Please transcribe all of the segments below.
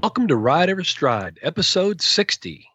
Welcome to Ride Every Stride, episode 60.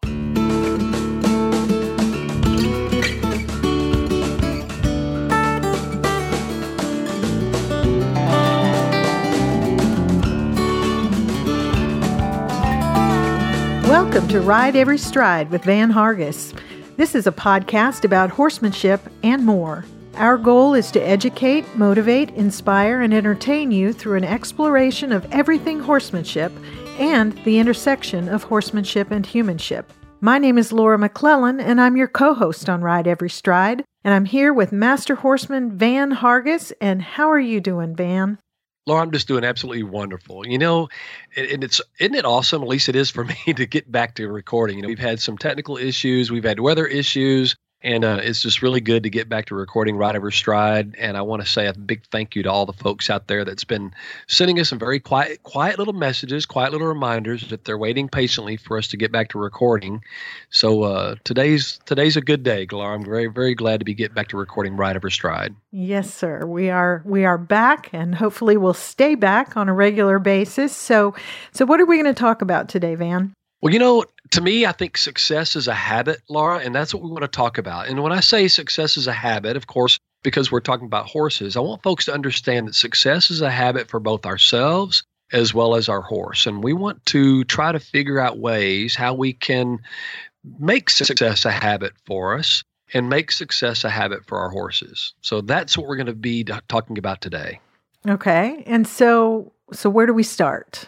Welcome to Ride Every Stride with Van Hargis. This is a podcast about horsemanship and more. Our goal is to educate, motivate, inspire, and entertain you through an exploration of everything horsemanship and the intersection of horsemanship and humanship. My name is Laura McClellan, and I'm your co host on Ride Every Stride. And I'm here with Master Horseman Van Hargis. And how are you doing, Van? Laura, I'm just doing absolutely wonderful. You know, and it's isn't it awesome? At least it is for me to get back to recording. You know, we've had some technical issues, we've had weather issues, and uh, it's just really good to get back to recording Ride Every Stride. And I want to say a big thank you to all the folks out there that's been sending us some very quiet, quiet little messages, quiet little reminders that they're waiting patiently for us to get back to recording. So uh, today's today's a good day, Glar. I'm very very glad to be getting back to recording Ride Every Stride. Yes, sir. We are we are back, and hopefully we'll stay back on a regular basis. So so what are we going to talk about today, Van? Well, you know, to me, I think success is a habit, Laura, and that's what we want to talk about. And when I say success is a habit, of course, because we're talking about horses, I want folks to understand that success is a habit for both ourselves as well as our horse. And we want to try to figure out ways how we can make success a habit for us and make success a habit for our horses. So that's what we're going to be talking about today. Okay. And so so where do we start?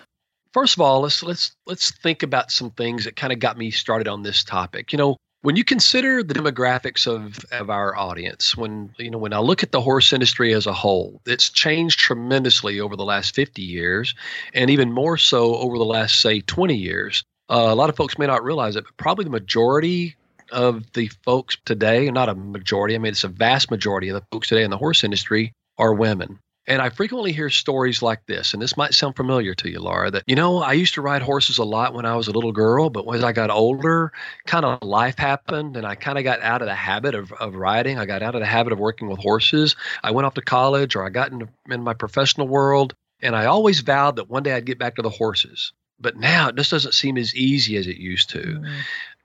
First of all, let's let's let's think about some things that kind of got me started on this topic. You know, when you consider the demographics of, of our audience, when you know when I look at the horse industry as a whole, it's changed tremendously over the last 50 years, and even more so over the last say 20 years. Uh, a lot of folks may not realize it, but probably the majority of the folks today, not a majority, I mean it's a vast majority of the folks today in the horse industry are women. And I frequently hear stories like this, and this might sound familiar to you, Laura, that, you know, I used to ride horses a lot when I was a little girl, but as I got older, kind of life happened and I kind of got out of the habit of, of riding. I got out of the habit of working with horses. I went off to college or I got into in my professional world, and I always vowed that one day I'd get back to the horses. But now it just doesn't seem as easy as it used to. Mm-hmm.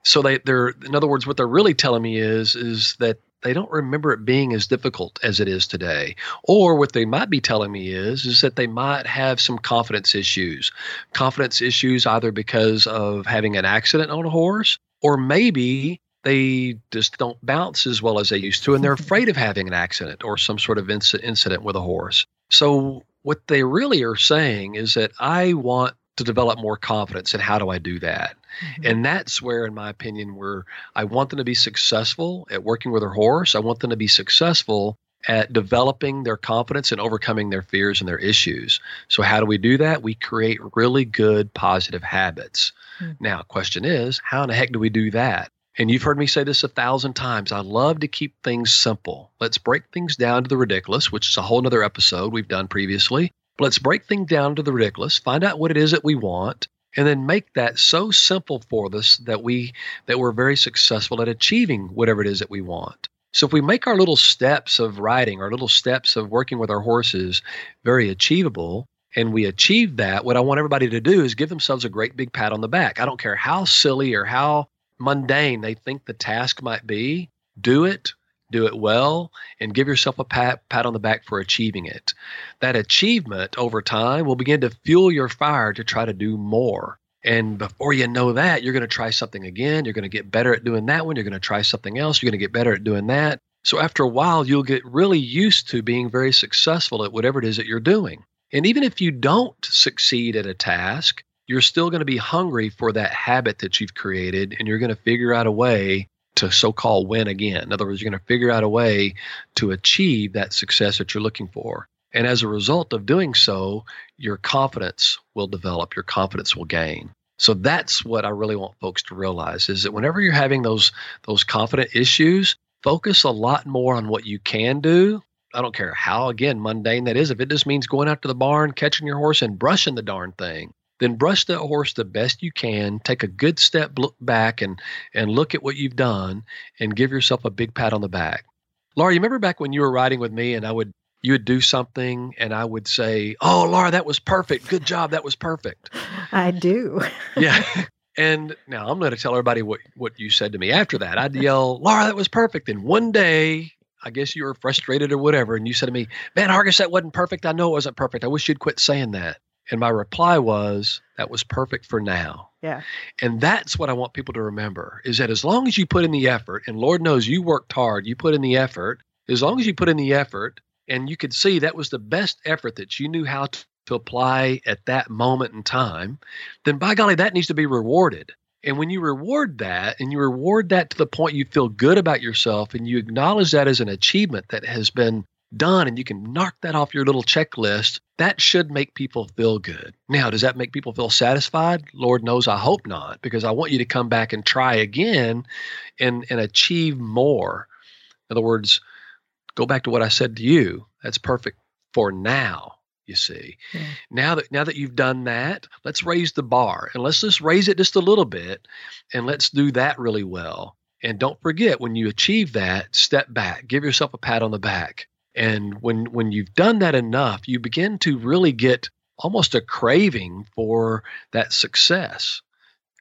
So they, they're, in other words, what they're really telling me is, is that they don't remember it being as difficult as it is today. Or what they might be telling me is is that they might have some confidence issues. Confidence issues either because of having an accident on a horse or maybe they just don't bounce as well as they used to and they're afraid of having an accident or some sort of inc- incident with a horse. So what they really are saying is that I want to develop more confidence and how do I do that? Mm-hmm. And that's where, in my opinion, where I want them to be successful at working with their horse. I want them to be successful at developing their confidence and overcoming their fears and their issues. So, how do we do that? We create really good positive habits. Mm-hmm. Now, question is, how in the heck do we do that? And you've heard me say this a thousand times. I love to keep things simple. Let's break things down to the ridiculous, which is a whole other episode we've done previously. Let's break things down to the ridiculous, find out what it is that we want, and then make that so simple for us that we that we're very successful at achieving whatever it is that we want. So if we make our little steps of riding, our little steps of working with our horses very achievable, and we achieve that, what I want everybody to do is give themselves a great big pat on the back. I don't care how silly or how mundane they think the task might be, do it, do it well, and give yourself a pat, pat on the back for achieving it. That achievement over time will begin to fuel your fire to try to do more. And before you know that, you're going to try something again. You're going to get better at doing that one. You're going to try something else. You're going to get better at doing that. So after a while, you'll get really used to being very successful at whatever it is that you're doing. And even if you don't succeed at a task, you're still going to be hungry for that habit that you've created, and you're going to figure out a way to so called win again. In other words, you're going to figure out a way to achieve that success that you're looking for. And as a result of doing so, your confidence will develop, your confidence will gain. So that's what I really want folks to realize is that whenever you're having those those confident issues, focus a lot more on what you can do. I don't care how again mundane that is. If it just means going out to the barn, catching your horse and brushing the darn thing, then brush that horse the best you can. Take a good step back and and look at what you've done and give yourself a big pat on the back. Laura, you remember back when you were riding with me and I would you would do something and I would say, Oh, Laura, that was perfect. Good job. That was perfect. I do. yeah. And now I'm going to tell everybody what, what you said to me after that. I'd yell, Laura, that was perfect. And one day, I guess you were frustrated or whatever, and you said to me, Van, Hargis, that wasn't perfect. I know it wasn't perfect. I wish you'd quit saying that. And my reply was, That was perfect for now. Yeah. And that's what I want people to remember is that as long as you put in the effort, and Lord knows you worked hard, you put in the effort, as long as you put in the effort, and you could see that was the best effort that you knew how to, to apply at that moment in time, then by golly, that needs to be rewarded. And when you reward that and you reward that to the point you feel good about yourself and you acknowledge that as an achievement that has been done and you can knock that off your little checklist, that should make people feel good. Now, does that make people feel satisfied? Lord knows I hope not, because I want you to come back and try again and, and achieve more. In other words, go back to what I said to you. That's perfect for now. You see, yeah. now that now that you've done that, let's raise the bar and let's just raise it just a little bit, and let's do that really well. And don't forget when you achieve that, step back, give yourself a pat on the back. And when when you've done that enough, you begin to really get almost a craving for that success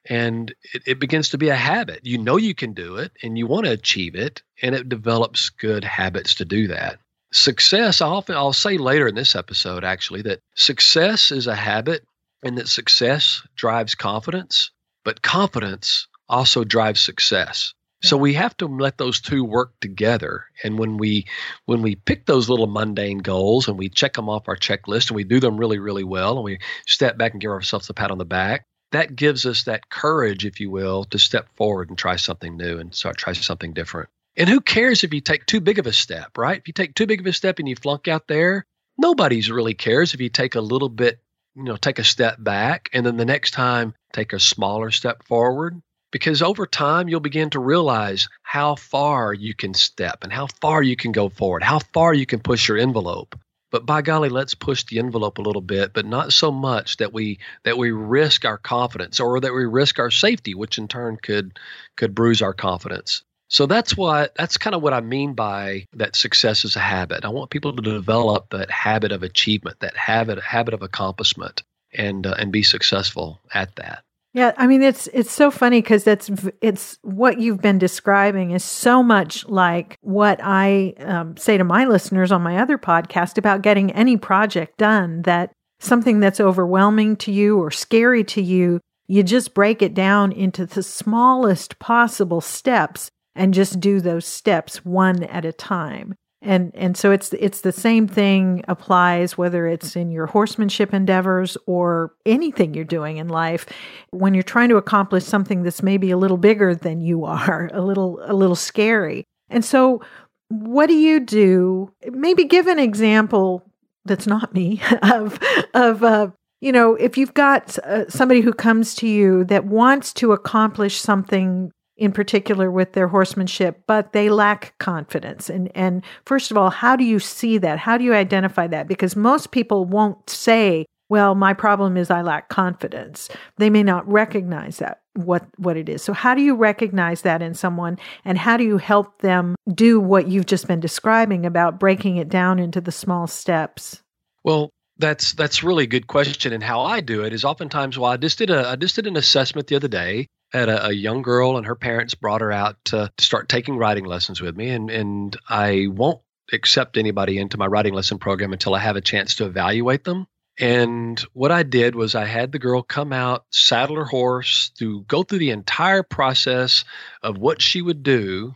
and it, it, begins to be a habit. You know you can do it and you want to achieve it, and it develops good habits to do that. Success, I often I'll say later in this episode actually that success is a habit and that success drives confidence, but confidence also drives success. So we have to let those two work together. And when we when we pick those little mundane goals and we check them off our checklist and we do them really really well and we step back and give ourselves a pat on the back, that gives us that courage, if you will, to step forward and try something new and start try something different. And who cares if you take too big of a step, right? If you take too big of a step and you flunk out there, nobody's really cares if you take a little bit, you know, take a step back and then the next time take a smaller step forward. Because over time, you'll begin to realize how far you can step and how far you can go forward, how far you can push your envelope. But by golly let's push the envelope a little bit but not so much that we that we risk our confidence or that we risk our safety which in turn could could bruise our confidence. So that's what that's kind of what i mean by that success is a habit. I want people to develop that habit of achievement that habit habit of accomplishment and uh, and be successful at that yeah, I mean it's it's so funny because that's it's what you've been describing is so much like what I um, say to my listeners on my other podcast about getting any project done. That something that's overwhelming to you or scary to you, you just break it down into the smallest possible steps and just do those steps one at a time and and so it's it's the same thing applies whether it's in your horsemanship endeavors or anything you're doing in life. When you're trying to accomplish something that's maybe a little bigger than you are a little a little scary. And so what do you do? Maybe give an example that's not me of of uh, you know if you've got uh, somebody who comes to you that wants to accomplish something in particular with their horsemanship, but they lack confidence. And and first of all, how do you see that? How do you identify that? Because most people won't say, "Well, my problem is I lack confidence." They may not recognize that what what it is. So how do you recognize that in someone and how do you help them do what you've just been describing about breaking it down into the small steps? Well, that's that's really a good question and how I do it is oftentimes well I just did a I just did an assessment the other day had a, a, young girl and her parents brought her out to, to start taking riding lessons with me and and I won't accept anybody into my riding lesson program until I have a chance to evaluate them. And what I did was I had the girl come out, saddle her horse, to go through the entire process of what she would do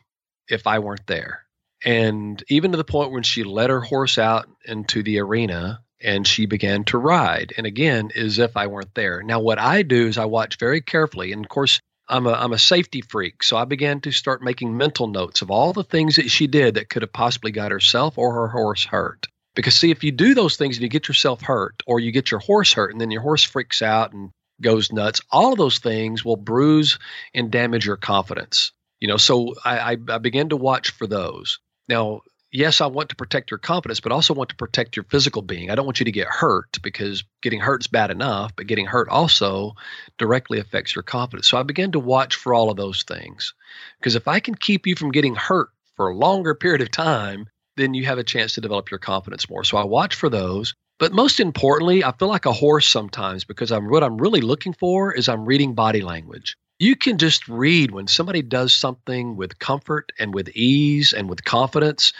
if I weren't there. And even to the point when she led her horse out into the arena and she began to ride. And again, as if I weren't there. Now, what I do is I watch very carefully. And of course, I'm a, I'm a safety freak. So I began to start making mental notes of all the things that she did that could have possibly got herself or her horse hurt. Because, see, if you do those things and you get yourself hurt or you get your horse hurt and then your horse freaks out and goes nuts, all of those things will bruise and damage your confidence. You know, so I, I, I began to watch for those. Now, yes, I want to protect your confidence, but also want to protect your physical being. I don't want you to get hurt because getting hurt is bad enough, but getting hurt also directly affects your confidence. So I began to watch for all of those things. Because if I can keep you from getting hurt for a longer period of time, then you have a chance to develop your confidence more. So I watch for those. But most importantly, I feel like a horse sometimes because I'm what I'm really looking for is I'm reading body language. You can just read when somebody does something with comfort and with ease and with confidence,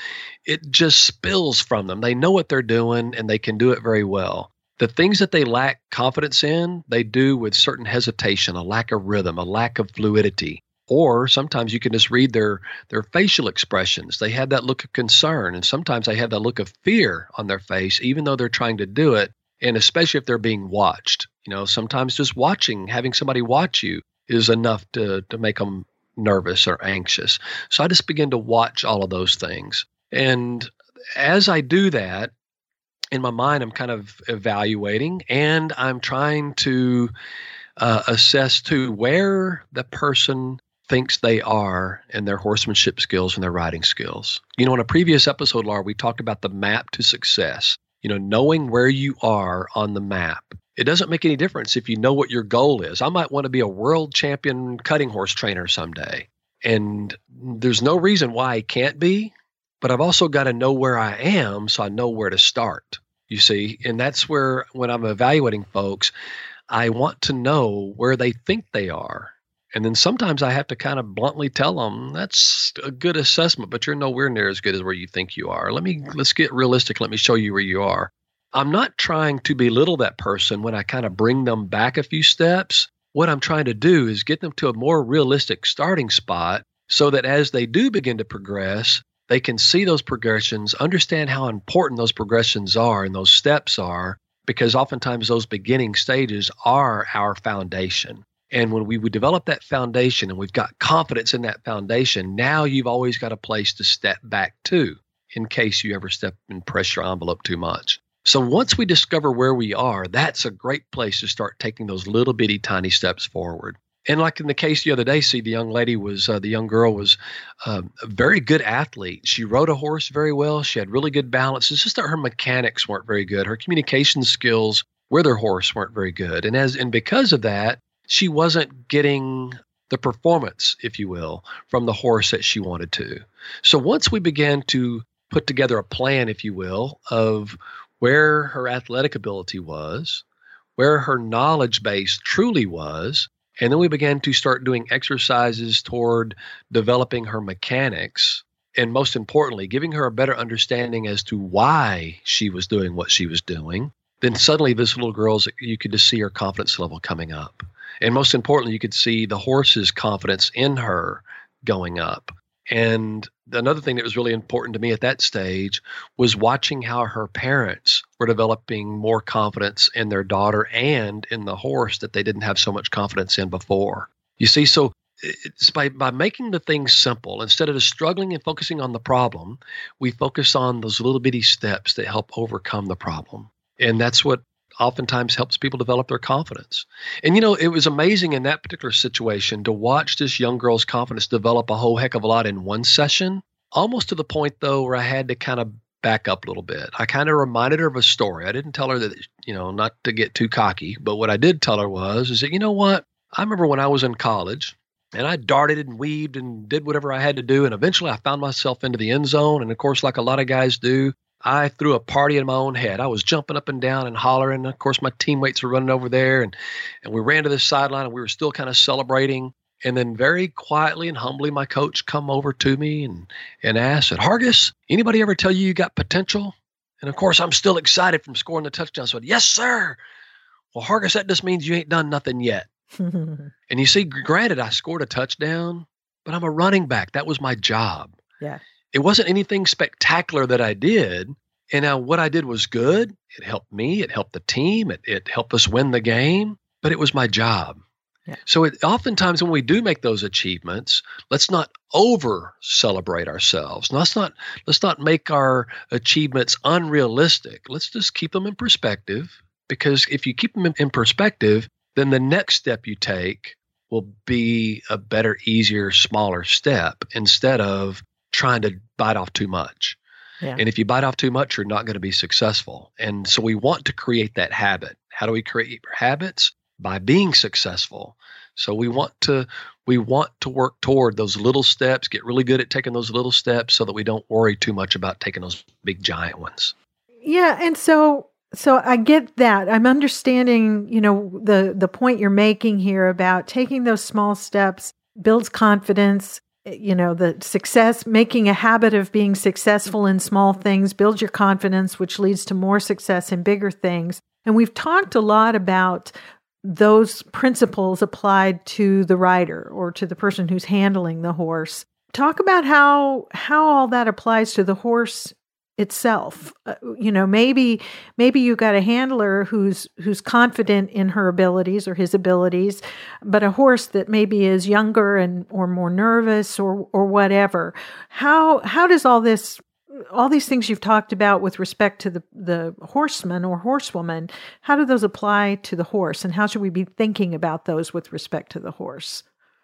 it just spills from them. They know what they're doing and they can do it very well. The things that they lack confidence in, they do with certain hesitation, a lack of rhythm, a lack of fluidity or sometimes you can just read their their facial expressions they have that look of concern and sometimes they have that look of fear on their face even though they're trying to do it and especially if they're being watched you know sometimes just watching having somebody watch you is enough to to make them nervous or anxious so i just begin to watch all of those things and as i do that in my mind i'm kind of evaluating and i'm trying to uh, assess to where the person thinks they are in their horsemanship skills and their riding skills. You know, in a previous episode, Laura, we talked about the map to success. You know, knowing where you are on the map. It doesn't make any difference if you know what your goal is. I might want to be a world champion cutting horse trainer someday. And there's no reason why I can't be, but I've also got to know where I am so I know where to start. You see, and that's where when I'm evaluating folks, I want to know where they think they are and then sometimes I have to kind of bluntly tell them that's a good assessment, but you're nowhere near as good as where you think you are. Let me let's get realistic. Let me show you where you are. I'm not trying to belittle that person when I kind of bring them back a few steps. What I'm trying to do is get them to a more realistic starting spot so that as they do begin to progress, they can see those progressions, understand how important those progressions are and those steps are, because oftentimes those beginning stages are our foundation. And when we develop that foundation and we've got confidence in that foundation, now you've always got a place to step back to in case you ever step and press your envelope too much. So once we discover where we are, that's a great place to start taking those little bitty tiny steps forward. And like in the case the other day, see the young lady was uh, the young girl was uh, a very good athlete. She rode a horse very well. She had really good balance. It's just that her mechanics weren't very good. Her communication skills with her horse weren't very good. And as and because of that, she wasn't getting the performance, if you will, from the horse that she wanted to. So once we began to put together a plan, if you will, of where her athletic ability was, where her knowledge base truly was, and then we began to start doing exercises toward developing her mechanics. And most importantly, giving her a better understanding as to why she was doing what she was doing, then suddenly this little girl's, you could just see her confidence level coming up. And most importantly, you could see the horse's confidence in her going up. And another thing that was really important to me at that stage was watching how her parents were developing more confidence in their daughter and in the horse that they didn't have so much confidence in before. You see, so it's by, by making the things simple, instead of struggling and focusing on the problem, we focus on those little bitty steps that help overcome the problem. And that's what oftentimes helps people develop their confidence. And you know, it was amazing in that particular situation to watch this young girl's confidence develop a whole heck of a lot in one session, almost to the point though where I had to kind of back up a little bit. I kind of reminded her of a story. I didn't tell her that, you know, not to get too cocky, but what I did tell her was is that you know what? I remember when I was in college, and I darted and weaved and did whatever I had to do. And eventually I found myself into the end zone. And of course, like a lot of guys do, I threw a party in my own head. I was jumping up and down and hollering. Of course, my teammates were running over there, and and we ran to the sideline, and we were still kind of celebrating. And then, very quietly and humbly, my coach come over to me and and asked, "Said Hargis, anybody ever tell you you got potential?" And of course, I'm still excited from scoring the touchdown. So, I said, "Yes, sir." Well, Hargis, that just means you ain't done nothing yet. and you see, granted, I scored a touchdown, but I'm a running back. That was my job. Yeah. It wasn't anything spectacular that I did. And now what I did was good. It helped me, it helped the team, it, it helped us win the game, but it was my job. Yeah. So it, oftentimes when we do make those achievements, let's not over celebrate ourselves. Let's not let's not make our achievements unrealistic. Let's just keep them in perspective because if you keep them in, in perspective, then the next step you take will be a better, easier, smaller step instead of trying to bite off too much. Yeah. And if you bite off too much, you're not going to be successful. And so we want to create that habit. How do we create habits? by being successful. So we want to we want to work toward those little steps, get really good at taking those little steps so that we don't worry too much about taking those big giant ones. Yeah, and so so I get that. I'm understanding, you know, the the point you're making here about taking those small steps builds confidence, you know, the success, making a habit of being successful in small things builds your confidence which leads to more success in bigger things. And we've talked a lot about those principles applied to the rider or to the person who's handling the horse. Talk about how how all that applies to the horse itself. Uh, you know, maybe maybe you got a handler who's who's confident in her abilities or his abilities, but a horse that maybe is younger and or more nervous or or whatever. How how does all this all these things you've talked about with respect to the, the horseman or horsewoman, how do those apply to the horse? And how should we be thinking about those with respect to the horse?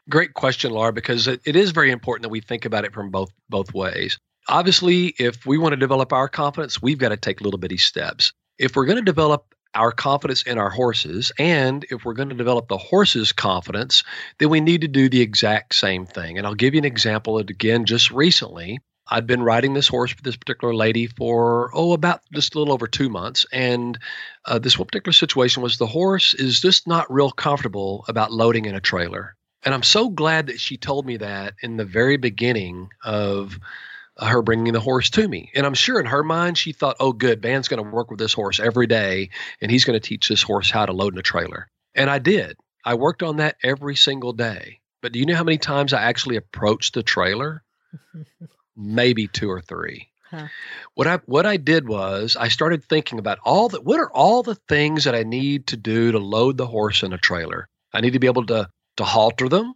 Great question, Laura, because it, it is very important that we think about it from both both ways. Obviously, if we want to develop our confidence, we've got to take little bitty steps. If we're going to develop our confidence in our horses, and if we're going to develop the horse's confidence, then we need to do the exact same thing. And I'll give you an example again just recently. I'd been riding this horse for this particular lady for, oh, about just a little over two months. And uh, this one particular situation was the horse is just not real comfortable about loading in a trailer. And I'm so glad that she told me that in the very beginning of her bringing the horse to me. And I'm sure in her mind, she thought, oh, good, Van's going to work with this horse every day and he's going to teach this horse how to load in a trailer. And I did. I worked on that every single day. But do you know how many times I actually approached the trailer? maybe two or three. Huh. What I what I did was I started thinking about all the what are all the things that I need to do to load the horse in a trailer. I need to be able to to halter them.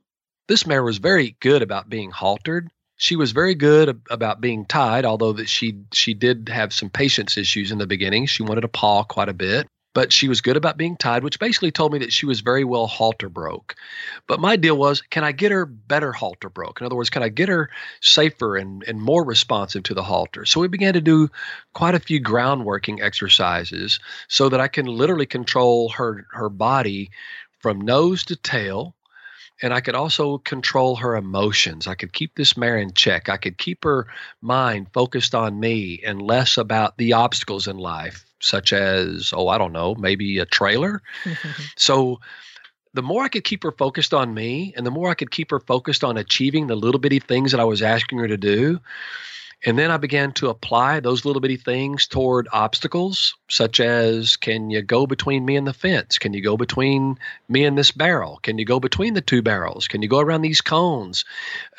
This mare was very good about being haltered. She was very good about being tied, although that she she did have some patience issues in the beginning. She wanted to paw quite a bit but she was good about being tied, which basically told me that she was very well halter broke. But my deal was, can I get her better halter broke? In other words, can I get her safer and, and more responsive to the halter? So we began to do quite a few ground working exercises so that I can literally control her her body from nose to tail and I could also control her emotions. I could keep this mare in check. I could keep her mind focused on me and less about the obstacles in life, such as, oh, I don't know, maybe a trailer. so the more I could keep her focused on me and the more I could keep her focused on achieving the little bitty things that I was asking her to do, and then I began to apply those little bitty things toward obstacles, such as can you go between me and the fence? Can you go between me and this barrel? Can you go between the two barrels? Can you go around these cones?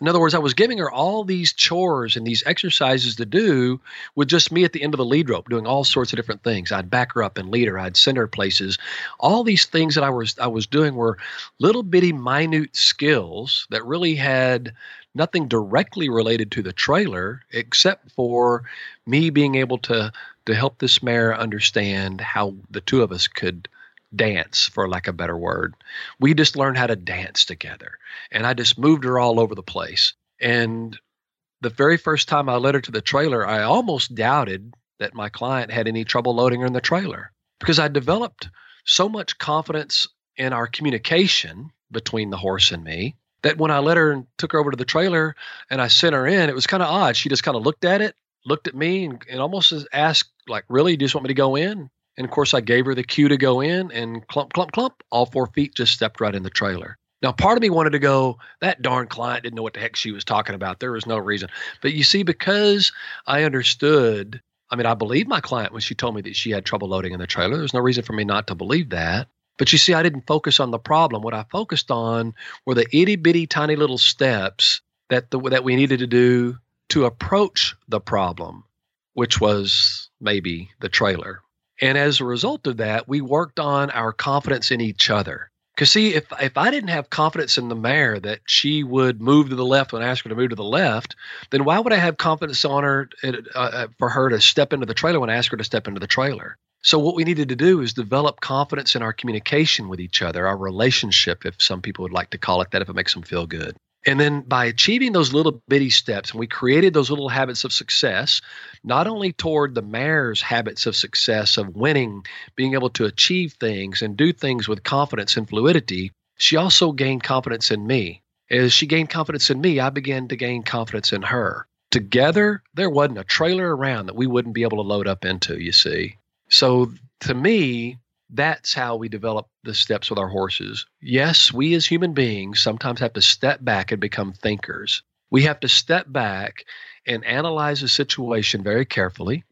In other words, I was giving her all these chores and these exercises to do with just me at the end of the lead rope, doing all sorts of different things. I'd back her up and lead her, I'd send her places. All these things that I was I was doing were little bitty minute skills that really had nothing directly related to the trailer except for me being able to to help this mare understand how the two of us could dance for lack of a better word. We just learned how to dance together and i just moved her all over the place. And the very first time i led her to the trailer i almost doubted that my client had any trouble loading her in the trailer because i developed so much confidence in our communication between the horse and me that when I let her and took her over to the trailer and I sent her in, it was kind of odd. She just kind of looked at it, looked at me, and, and almost asked, like, really, do you just want me to go in? And of course, I gave her the cue to go in, and clump, clump, clump, all four feet just stepped right in the trailer. Now, part of me wanted to go, that darn client didn't know what the heck she was talking about. There was no reason. But you see, because I understood, I mean, I believed my client when she told me that she had trouble loading in the trailer. There's no reason for me not to believe that. But you see, I didn't focus on the problem. What I focused on were the itty bitty tiny little steps that the, that we needed to do to approach the problem, which was maybe the trailer. And as a result of that, we worked on our confidence in each other. Because see, if if I didn't have confidence in the mare that she would move to the left when I asked her to move to the left, then why would I have confidence on her uh, uh for her to step into the trailer when I asked her to step into the trailer? So, what we needed to do is develop confidence in our communication with each other, our relationship, if some people would like to call it that, if it makes them feel good. And then by achieving those little bitty steps, and we created those little habits of success, not only toward the mare's habits of success of winning, being able to achieve things and do things with confidence and fluidity, she also gained confidence in me. As she gained confidence in me, I began to gain confidence in her. Together, there wasn't a trailer around that we wouldn't be able to load up into, you see. So to me, that's how we develop the steps with our horses. Yes, we as human beings sometimes have to step back and become thinkers. We have to step back and analyze a situation very carefully.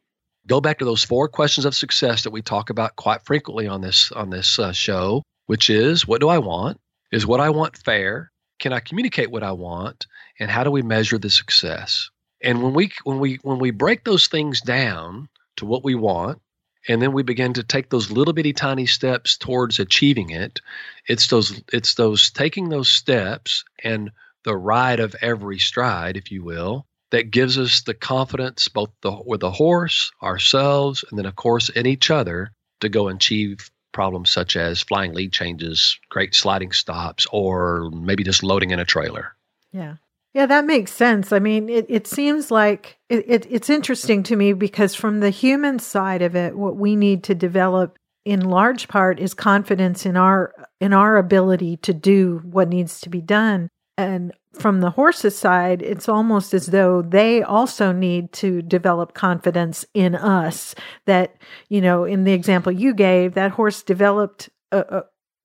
Go back to those four questions of success that we talk about quite frequently on this on this uh, show, which is what do I want? Is what I want fair? Can I communicate what I want? And how do we measure the success? And when we when we when we break those things down to what we want, and then we begin to take those little bitty tiny steps towards achieving it. It's those it's those taking those steps and the ride of every stride if you will that gives us the confidence both the, with the horse ourselves and then of course in each other to go and achieve problems such as flying lead changes great sliding stops or maybe just loading in a trailer. Yeah yeah, that makes sense. I mean, it, it seems like it, it, it's interesting to me because, from the human side of it, what we need to develop in large part is confidence in our in our ability to do what needs to be done. And from the horse's side, it's almost as though they also need to develop confidence in us. That, you know, in the example you gave, that horse developed a, a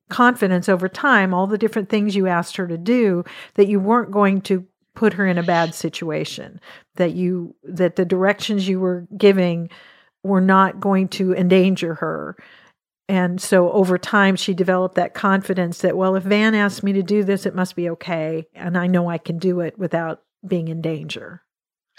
confidence over time, all the different things you asked her to do, that you weren't going to put her in a bad situation that you that the directions you were giving were not going to endanger her and so over time she developed that confidence that well if van asked me to do this it must be okay and i know i can do it without being in danger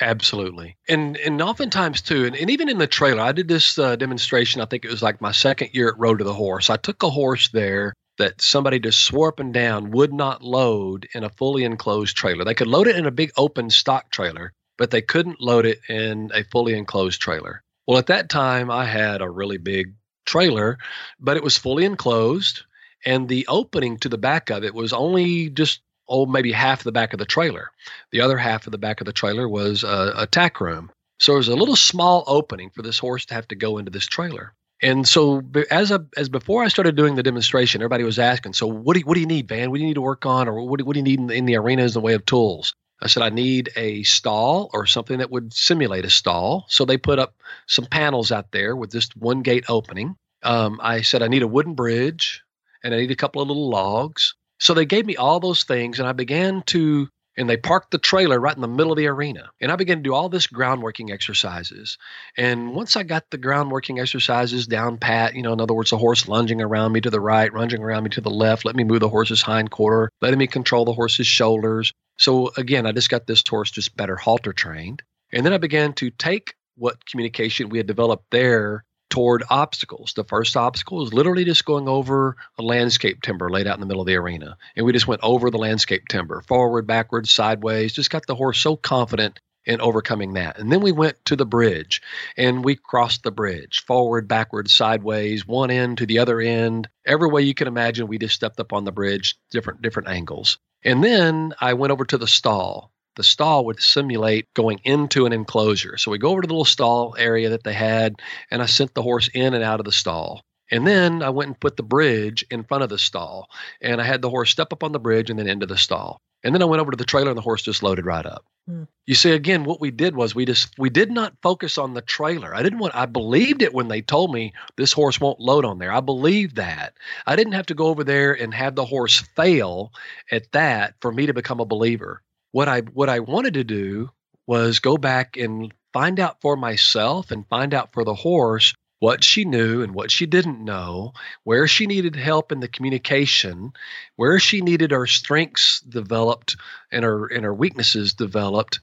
Absolutely, and and oftentimes too, and, and even in the trailer, I did this uh, demonstration. I think it was like my second year at Road to the Horse. I took a horse there that somebody just and down would not load in a fully enclosed trailer. They could load it in a big open stock trailer, but they couldn't load it in a fully enclosed trailer. Well, at that time, I had a really big trailer, but it was fully enclosed, and the opening to the back of it was only just oh maybe half the back of the trailer. The other half of the back of the trailer was a, a tack room. So there was a little small opening for this horse to have to go into this trailer. And so, as a, as before I started doing the demonstration, everybody was asking, "So what do you, what do you need, Van? What do you need to work on, or what do, what do you need in the, in the arena in the way of tools?" I said, "I need a stall or something that would simulate a stall." So they put up some panels out there with just one gate opening. Um, I said, "I need a wooden bridge, and I need a couple of little logs." So they gave me all those things, and I began to and they parked the trailer right in the middle of the arena. And I began to do all this groundworking exercises. And once I got the groundworking exercises down pat, you know, in other words, the horse lunging around me to the right, lunging around me to the left, let me move the horse's hind quarter, letting me control the horse's shoulders. So again, I just got this horse just better halter trained. And then I began to take what communication we had developed there toward obstacles. The first obstacle is literally just going over a landscape timber laid out in the middle of the arena. And we just went over the landscape timber, forward, backwards, sideways, just got the horse so confident in overcoming that. And then we went to the bridge and we crossed the bridge, forward, backwards, sideways, one end to the other end. Every way you can imagine, we just stepped up on the bridge, different different angles. And then I went over to the stall the stall would simulate going into an enclosure. So we go over to the little stall area that they had, and I sent the horse in and out of the stall. And then I went and put the bridge in front of the stall, and I had the horse step up on the bridge and then into the stall. And then I went over to the trailer, and the horse just loaded right up. Hmm. You see, again, what we did was we just we did not focus on the trailer. I didn't want. I believed it when they told me this horse won't load on there. I believed that. I didn't have to go over there and have the horse fail at that for me to become a believer what I what I wanted to do was go back and find out for myself and find out for the horse what she knew and what she didn't know, where she needed help in the communication, where she needed her strengths developed and her and her weaknesses developed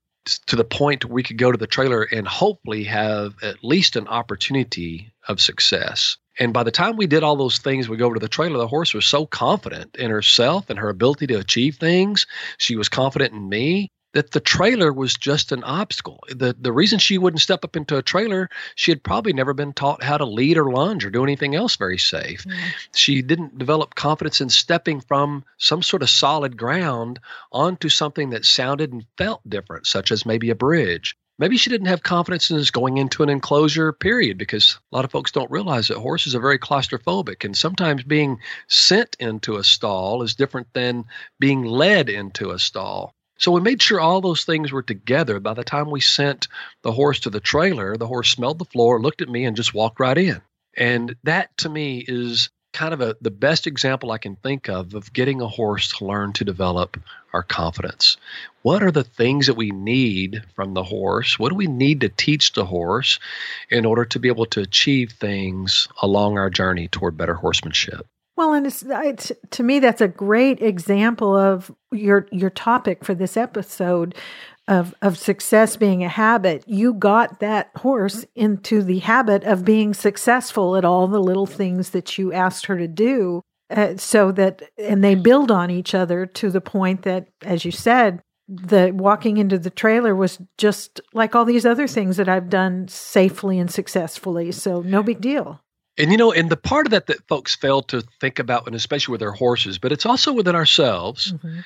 to the point we could go to the trailer and hopefully have at least an opportunity of success. And by the time we did all those things, we go over to the trailer, the horse was so confident in herself and her ability to achieve things. She was confident in me. that the trailer was just an obstacle. The the reason she wouldn't step up into a trailer, she had probably never been taught how to lead or lunge or do anything else very safe. Mm. She didn't develop confidence in stepping from some sort of solid ground onto something that sounded and felt different, such as maybe a bridge. Maybe she didn't have confidence in just going into an enclosure, period, because a lot of folks don't realize that horses are very claustrophobic. And sometimes being sent into a stall is different than being led into a stall. So we made sure all those things were together. By the time we sent the horse to the trailer, the horse smelled the floor, looked at me, and just walked right in. And that to me is kind of a, the best example I can think of of getting a horse to learn to develop our confidence. What are the things that we need from the horse? What do we need to teach the horse in order to be able to achieve things along our journey toward better horsemanship? Well, and it's, it's, to me that's a great example of your your topic for this episode of of success being a habit. You got that horse into the habit of being successful at all the little things that you asked her to do, uh, so that and they build on each other to the point that, as you said, the walking into the trailer was just like all these other things that I've done safely and successfully. So no big deal. And you know, and the part of that that folks fail to think about, and especially with their horses, but it's also within ourselves, mm-hmm.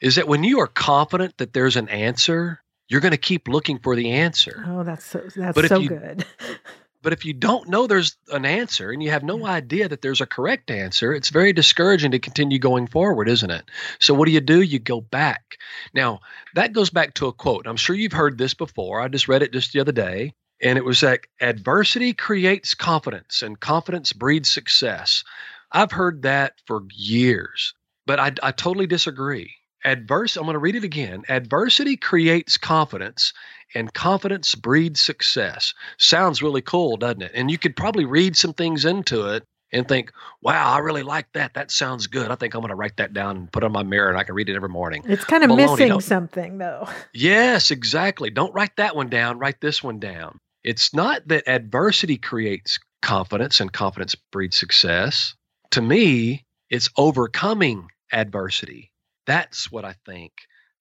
Is that when you are confident that there's an answer, you're going to keep looking for the answer. Oh, that's so that's but so you, good. but if you don't know there's an answer and you have no idea that there's a correct answer, it's very discouraging to continue going forward, isn't it? So what do you do? You go back. Now, that goes back to a quote. I'm sure you've heard this before. I just read it just the other day. And it was like adversity creates confidence and confidence breeds success. I've heard that for years, but I, I totally disagree. Adverse, I'm going to read it again. Adversity creates confidence and confidence breeds success. Sounds really cool, doesn't it? And you could probably read some things into it and think, wow, I really like that. That sounds good. I think I'm going to write that down and put it on my mirror and I can read it every morning. It's kind of Baloney, missing something, though. Yes, exactly. Don't write that one down. Write this one down. It's not that adversity creates confidence and confidence breeds success. To me, it's overcoming adversity. That's what I think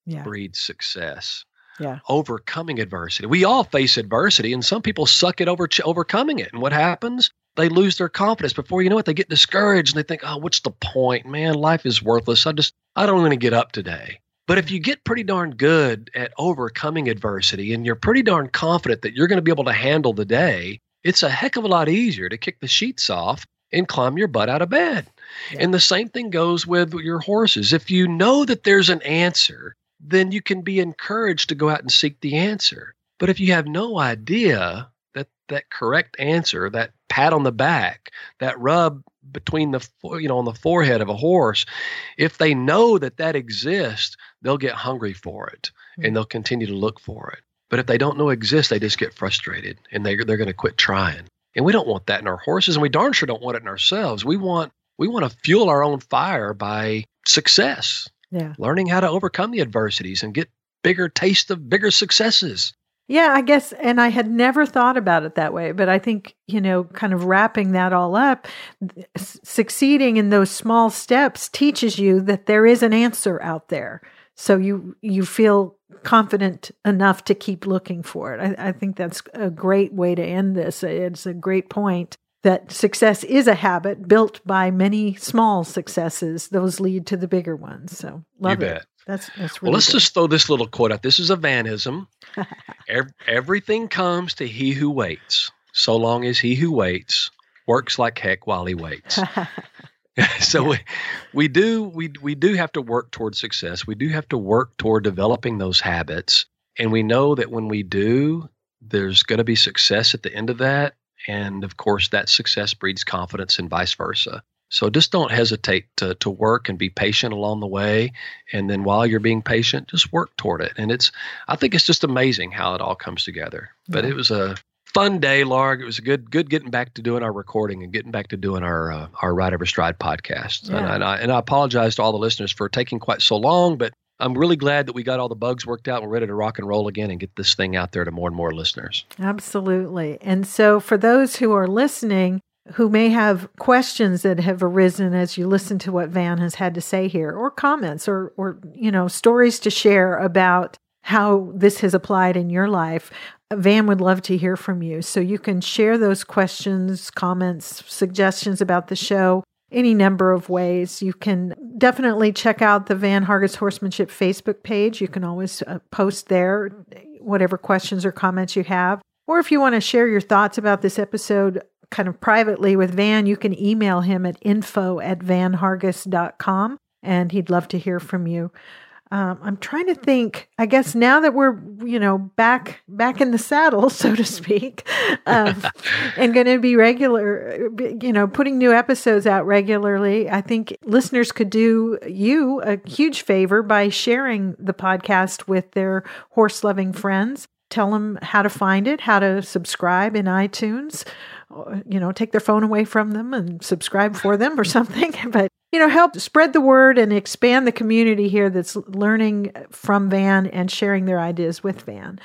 yeah. breeds success. Yeah. Overcoming adversity. We all face adversity, and some people suck at over overcoming it. And what happens? They lose their confidence. Before you know it, they get discouraged and they think, "Oh, what's the point, man? Life is worthless. I just, I don't want to get up today." But if you get pretty darn good at overcoming adversity and you're pretty darn confident that you're going to be able to handle the day, it's a heck of a lot easier to kick the sheets off and climb your butt out of bed. Yeah. And the same thing goes with your horses. If you know that there's an answer, then you can be encouraged to go out and seek the answer. But if you have no idea that that correct answer, that pat on the back, that rub between the you know on the forehead of a horse if they know that that exists they'll get hungry for it mm-hmm. and they'll continue to look for it but if they don't know it exists they just get frustrated and they, they're going to quit trying and we don't want that in our horses and we darn sure don't want it in ourselves we want we want to fuel our own fire by success yeah learning how to overcome the adversities and get bigger taste of bigger successes yeah, I guess, and I had never thought about it that way, but I think, you know, kind of wrapping that all up, succeeding in those small steps teaches you that there is an answer out there. So you you feel confident enough to keep looking for it. I, I think that's a great way to end this. It's a great point that success is a habit built by many small successes. Those lead to the bigger ones. So love you it. Bet. That's that's really well. Let's good. just throw this little quote out. This is a Vanism. Everything comes to he who waits, so long as he who waits works like heck while he waits. so yeah. we, we do we we do have to work toward success. We do have to work toward developing those habits, and we know that when we do, there's going to be success at the end of that. And of course, that success breeds confidence, and vice versa. So just don't hesitate to, to work and be patient along the way. And then while you're being patient, just work toward it. And it's, I think it's just amazing how it all comes together. But yeah. it was a fun day, Larg. It was a good, good getting back to doing our recording and getting back to doing our, uh, our Ride Every Stride podcast. Yeah. And, and, I, and I apologize to all the listeners for taking quite so long, but I'm really glad that we got all the bugs worked out we're ready to rock and roll again and get this thing out there to more and more listeners. Absolutely. And so for those who are listening, who may have questions that have arisen as you listen to what Van has had to say here, or comments, or or you know stories to share about how this has applied in your life. Van would love to hear from you. So you can share those questions, comments, suggestions about the show any number of ways. You can definitely check out the Van Hargis Horsemanship Facebook page. You can always uh, post there whatever questions or comments you have. Or if you want to share your thoughts about this episode kind of privately with Van, you can email him at info at vanhargis.com and he'd love to hear from you. Um, I'm trying to think. I guess now that we're you know back back in the saddle, so to speak, um, and going to be regular, you know, putting new episodes out regularly. I think listeners could do you a huge favor by sharing the podcast with their horse loving friends. Tell them how to find it, how to subscribe in iTunes you know, take their phone away from them and subscribe for them or something. But, you know, help spread the word and expand the community here that's learning from Van and sharing their ideas with Van.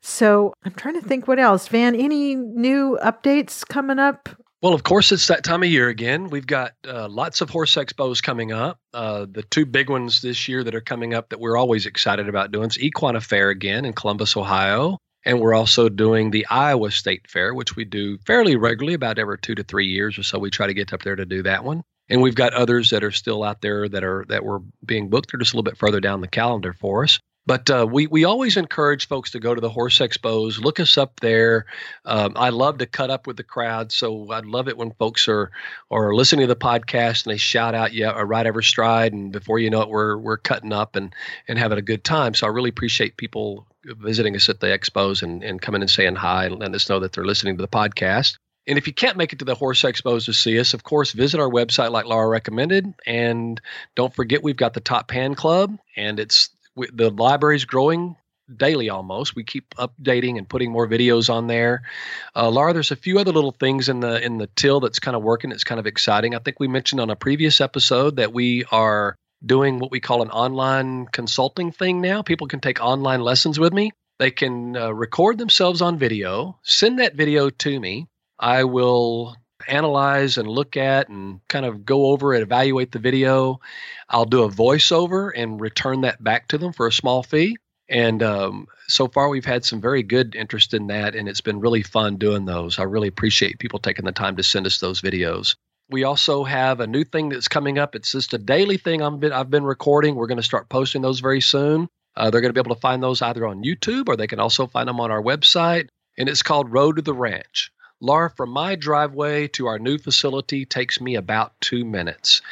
So I'm trying to think what else. Van, any new updates coming up? Well, of course, it's that time of year again. We've got uh, lots of horse expos coming up. Uh, the two big ones this year that are coming up that we're always excited about doing is Equine Affaire again in Columbus, Ohio. And we're also doing the Iowa State Fair, which we do fairly regularly, about every two to three years or so. We try to get up there to do that one. And we've got others that are still out there that are that were being booked. They're just a little bit further down the calendar for us. But uh, we we always encourage folks to go to the horse expos, look us up there. Um, I love to cut up with the crowd, so I'd love it when folks are are listening to the podcast and they shout out, "Yeah, a ride every stride!" And before you know it, we're we're cutting up and and having a good time. So I really appreciate people visiting us at the expos and, and coming and saying hi and letting us know that they're listening to the podcast. And if you can't make it to the horse expos to see us, of course, visit our website like Laura recommended. And don't forget, we've got the Top Hand Club, and it's the library's growing daily almost. We keep updating and putting more videos on there. Uh, Laura, there's a few other little things in the in the till that's kind of working. It's kind of exciting. I think we mentioned on a previous episode that we are doing what we call an online consulting thing now. People can take online lessons with me. They can uh, record themselves on video, send that video to me. I will analyze and look at and kind of go over and evaluate the video. I'll do a voiceover and return that back to them for a small fee. And um, so far, we've had some very good interest in that, and it's been really fun doing those. I really appreciate people taking the time to send us those videos. We also have a new thing that's coming up. It's just a daily thing I've been, I've been recording. We're going to start posting those very soon. Uh, they're going to be able to find those either on YouTube or they can also find them on our website. And it's called Road to the Ranch. Laura, from my driveway to our new facility takes me about two minutes.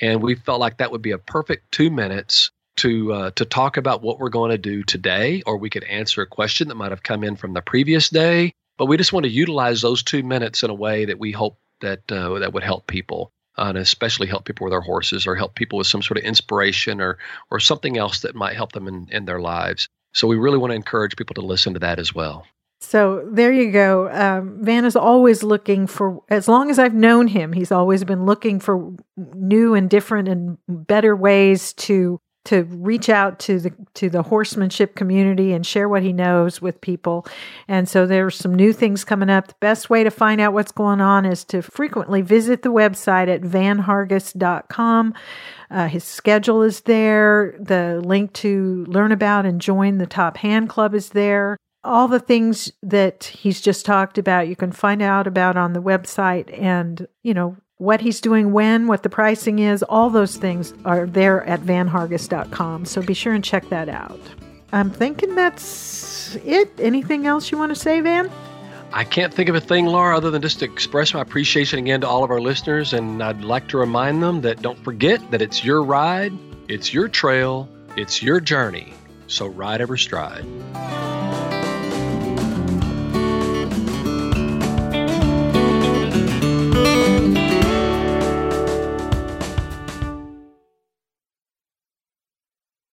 And we felt like that would be a perfect two minutes to uh, to talk about what we're going to do today, or we could answer a question that might have come in from the previous day. But we just want to utilize those two minutes in a way that we hope that uh, that would help people. Uh, and especially help people with their horses or help people with some sort of inspiration or or something else that might help them in, in their lives. So we really want to encourage people to listen to that as well. So there you go. Um, Van is always looking for, as long as I've known him, he's always been looking for new and different and better ways to to reach out to the to the horsemanship community and share what he knows with people. And so there's some new things coming up. The best way to find out what's going on is to frequently visit the website at vanhargis.com. Uh, his schedule is there. The link to learn about and join the Top Hand Club is there. All the things that he's just talked about, you can find out about on the website and, you know, what he's doing when, what the pricing is, all those things are there at vanhargis.com. So be sure and check that out. I'm thinking that's it. Anything else you want to say, Van? I can't think of a thing, Laura, other than just to express my appreciation again to all of our listeners. And I'd like to remind them that don't forget that it's your ride, it's your trail, it's your journey. So ride every stride.